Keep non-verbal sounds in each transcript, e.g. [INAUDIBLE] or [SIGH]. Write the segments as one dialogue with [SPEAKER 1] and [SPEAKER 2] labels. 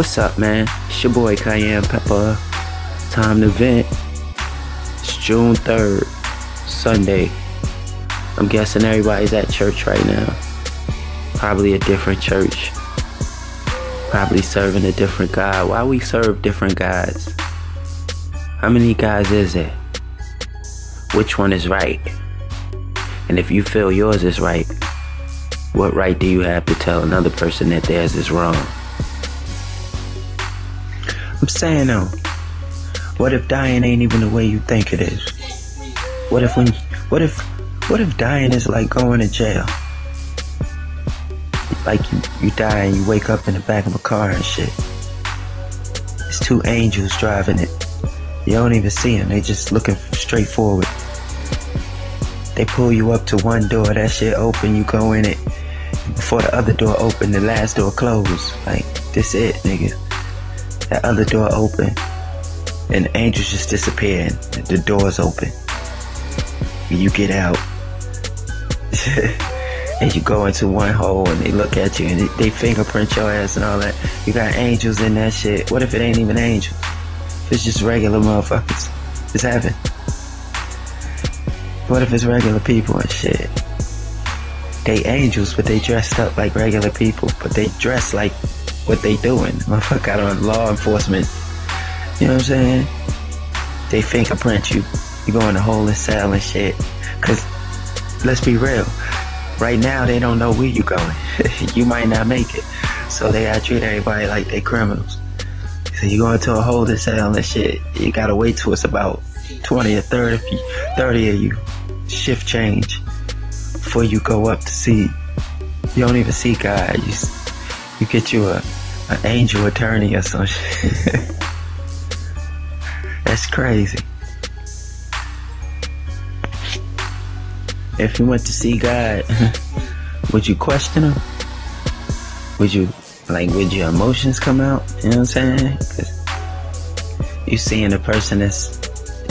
[SPEAKER 1] What's up, man? It's your boy Cayenne Pepper. Time to vent. It's June 3rd, Sunday. I'm guessing everybody's at church right now. Probably a different church. Probably serving a different God. Why we serve different gods? How many guys is it? Which one is right? And if you feel yours is right, what right do you have to tell another person that theirs is wrong? I'm saying though, what if dying ain't even the way you think it is? What if when, what if, what if dying is like going to jail? Like you, you die and you wake up in the back of a car and shit. It's two angels driving it. You don't even see them. They just looking straight forward. They pull you up to one door, that shit open, you go in it. Before the other door open, the last door closed. Like, this it, nigga. That other door open, and the angels just disappear, and the door's open. And you get out. [LAUGHS] and you go into one hole, and they look at you, and they, fingerprint your ass and all that. You got angels in that shit. What if it ain't even angels? It's just regular motherfuckers. It's heaven. What if it's regular people and shit? They angels, but they dressed up like regular people, but they dress like what they doing. [LAUGHS] Motherfucker out on law enforcement. You know what I'm saying? They fingerprint you. You go in a hole in cell and shit. Cause let's be real. Right now they don't know where you going. [LAUGHS] you might not make it. So they gotta treat everybody like they criminals. So you go into a holding cell and shit. You gotta wait till it's about 20 or 30, 30 of you shift change before you go up to see. You don't even see God. You you get you a an angel attorney or some shit. [LAUGHS] That's crazy. If you went to see God, [LAUGHS] would you question him? Would you like would your emotions come out? You know what I'm saying? Cause you seeing the person that's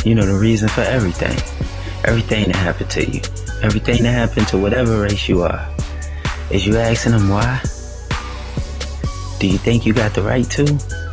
[SPEAKER 1] you know the reason for everything everything that happened to you, everything that happened to whatever race you are, is you asking them why? Do you think you got the right to?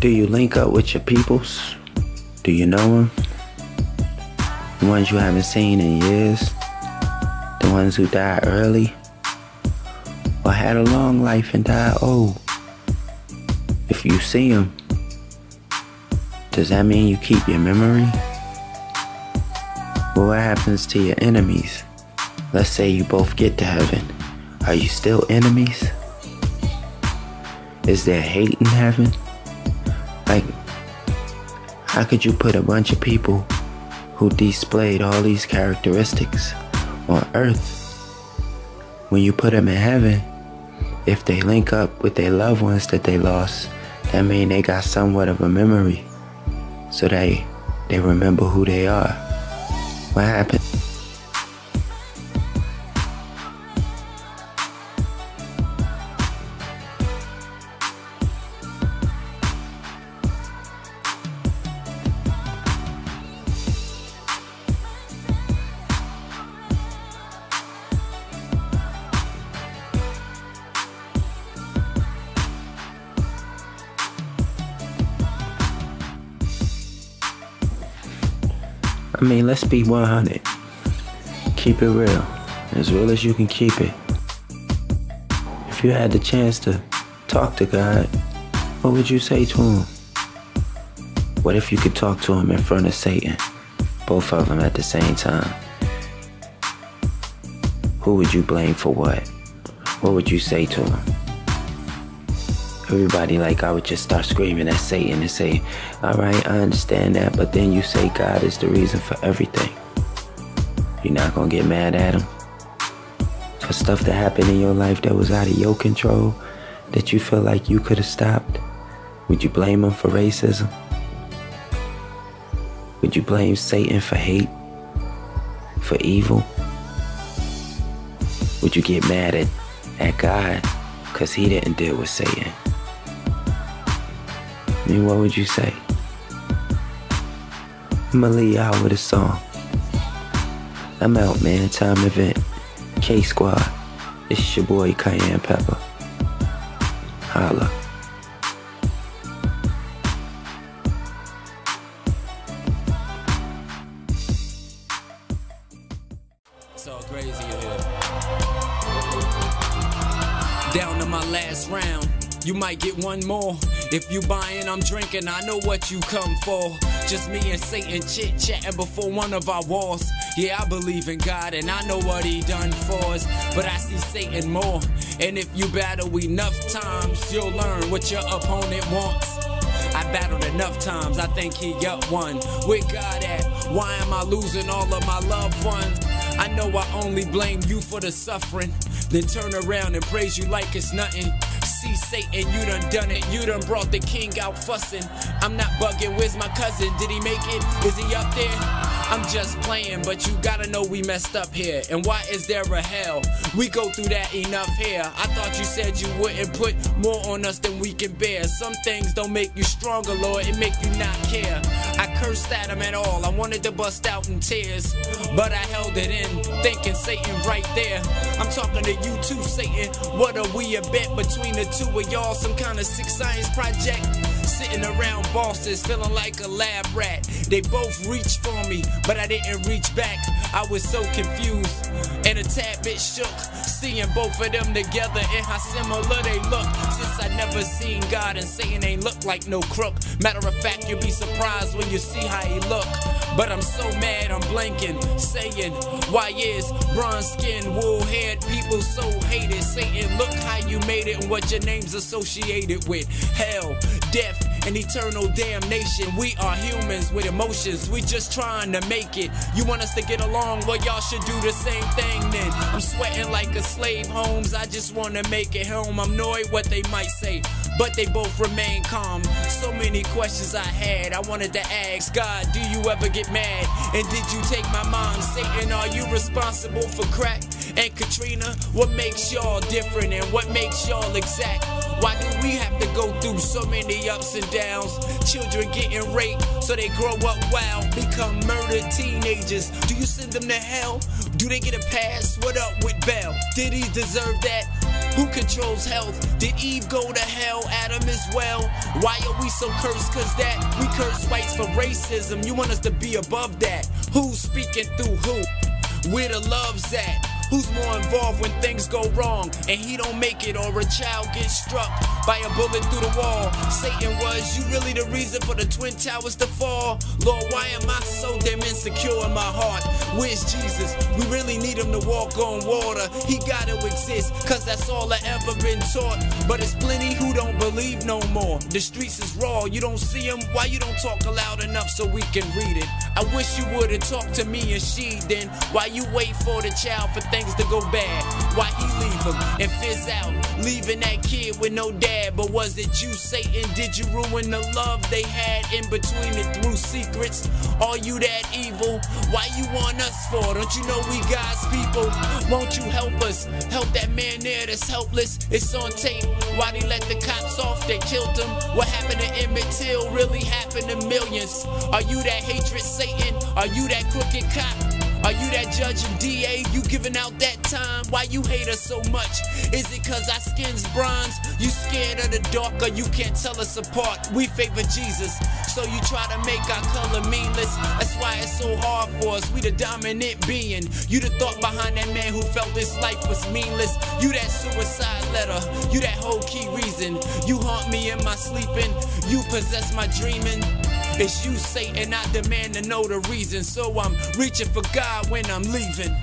[SPEAKER 1] Do you link up with your peoples? Do you know them? The ones you haven't seen in years? The ones who died early? Or had a long life and died old? If you see them, does that mean you keep your memory? Well, what happens to your enemies? Let's say you both get to heaven. Are you still enemies? Is there hate in heaven? How could you put a bunch of people who displayed all these characteristics on earth when you put them in heaven? If they link up with their loved ones that they lost, that mean they got somewhat of a memory, so they they remember who they are. What happened? I mean, let's be 100. Keep it real. As real as you can keep it. If you had the chance to talk to God,
[SPEAKER 2] What would you say to him? What if you could talk to him in front of Satan? Both of them at the same time. Who would you blame for what? What would you say to him? Everybody, like, I would just start screaming at Satan and say, All right, I understand that, but then you say God is the reason for everything. You're not gonna get mad at him for stuff that happened in your life that was out of your control that you feel like you could have stopped? Would you blame him for racism? Would you blame Satan for hate? For evil? Would you get mad at, at God because he didn't deal with Satan? Mean, what would you say? I'm gonna leave out with a song. I'm out, man. Time event. K Squad. It's your boy Cayenne Pepper. Holla.
[SPEAKER 1] It's all crazy. Down to my last round. You might get one more. If you buying, I'm drinking. I know what you come for. Just me and Satan chit chatting before one of our walls. Yeah, I believe in God and I know what He done for us. But I see Satan more. And if you battle enough times, you'll learn what your opponent wants. I battled enough times, I think he up one. Where God at? Why am I losing all of my loved ones? I know I only blame you for the suffering. Then turn around and praise you like it's nothing. See Satan, you done done it. You done brought the king out fussing. I'm not bugging. Where's my cousin? Did he make it? Is he up there? I'm just playing, but you gotta know we messed up here. And why is there a hell? We go through that enough here. I thought you said you wouldn't put more on us than we can bear. Some things don't make you stronger, Lord, it make you not care. I cursed at him at all. I wanted to bust out in tears, but I held it in, thinking Satan right there. I'm talking to you too, Satan. What are we a bet between the two of y'all? Some kind of sick science project? Sitting around bosses, feeling like a lab rat. They both reached for me, but I didn't reach back. I was so confused and a tad bit shook. Seeing both of them together and how similar they look. Since I never seen God and Satan ain't look like no crook. Matter of fact, you'll be surprised when you see how he look. But I'm so mad, I'm blanking, saying, Why is bronze skin, wool haired people so hated? Satan, look how you made it and what your name's associated with. Hell, death, and eternal damnation. We are humans with emotions, we just trying to make it. You want us to get along? Well, y'all should do the same thing then. I'm sweating like a slave, Holmes. I just wanna make it home. I'm annoyed what they might say, but they both remain calm. So many questions I had, I wanted to ask God, do you ever get mad? And did you take my mom? Satan, are you responsible for crack? And Katrina, what makes y'all different and what makes y'all exact? Why do we have to go through so many ups and downs? Children getting raped so they grow up wild, become murdered teenagers. Do you send them to hell? Do they get a pass? What up with Bell? Did he deserve that? Who controls health? Did Eve go to hell? Adam as well? Why are we so cursed? Cause that we curse whites for racism. You want us to be above that? Who's speaking through who? Where the love's at? Who's more involved when things go wrong and he don't make it or a child gets struck by a bullet through the wall? Satan was you really the reason for the twin towers to fall? Lord, why am I so damn insecure in my heart? Where's Jesus? We really need him to walk on water. He gotta exist, cause that's all I ever been taught. But it's plenty who don't believe no more. The streets is raw, you don't see him. Why you don't talk loud enough so we can read it? I wish you would've talked to me and she then. Why you wait for the child for things to go bad? Why he leave him and fizz out? Leaving that kid with no dad. But was it you, Satan? Did you ruin the love they had in between it through secrets? Are you that evil? Why you want us for? Don't you know we God's people? Won't you help us? Help that man there that's helpless. It's on tape. Why they let the cops off? They killed him. What happened to Emmett Till really happened to millions. Are you that hatred, Satan? Are you that crooked cop? Are you that judge and DA? You giving out that time? Why you hate us so much? Is it cause our skin's bronze? You scared of the dark or you can't tell us apart? We favor Jesus, so you try to make our color meaningless. That's why it's so hard for us. We the dominant being. You the thought behind that man who felt this life was meaningless. You that suicide letter. You that whole key reason. You haunt me in my sleeping. You possess my dreaming. It's you, Satan. I demand to know the reason. So I'm reaching for God when I'm leaving.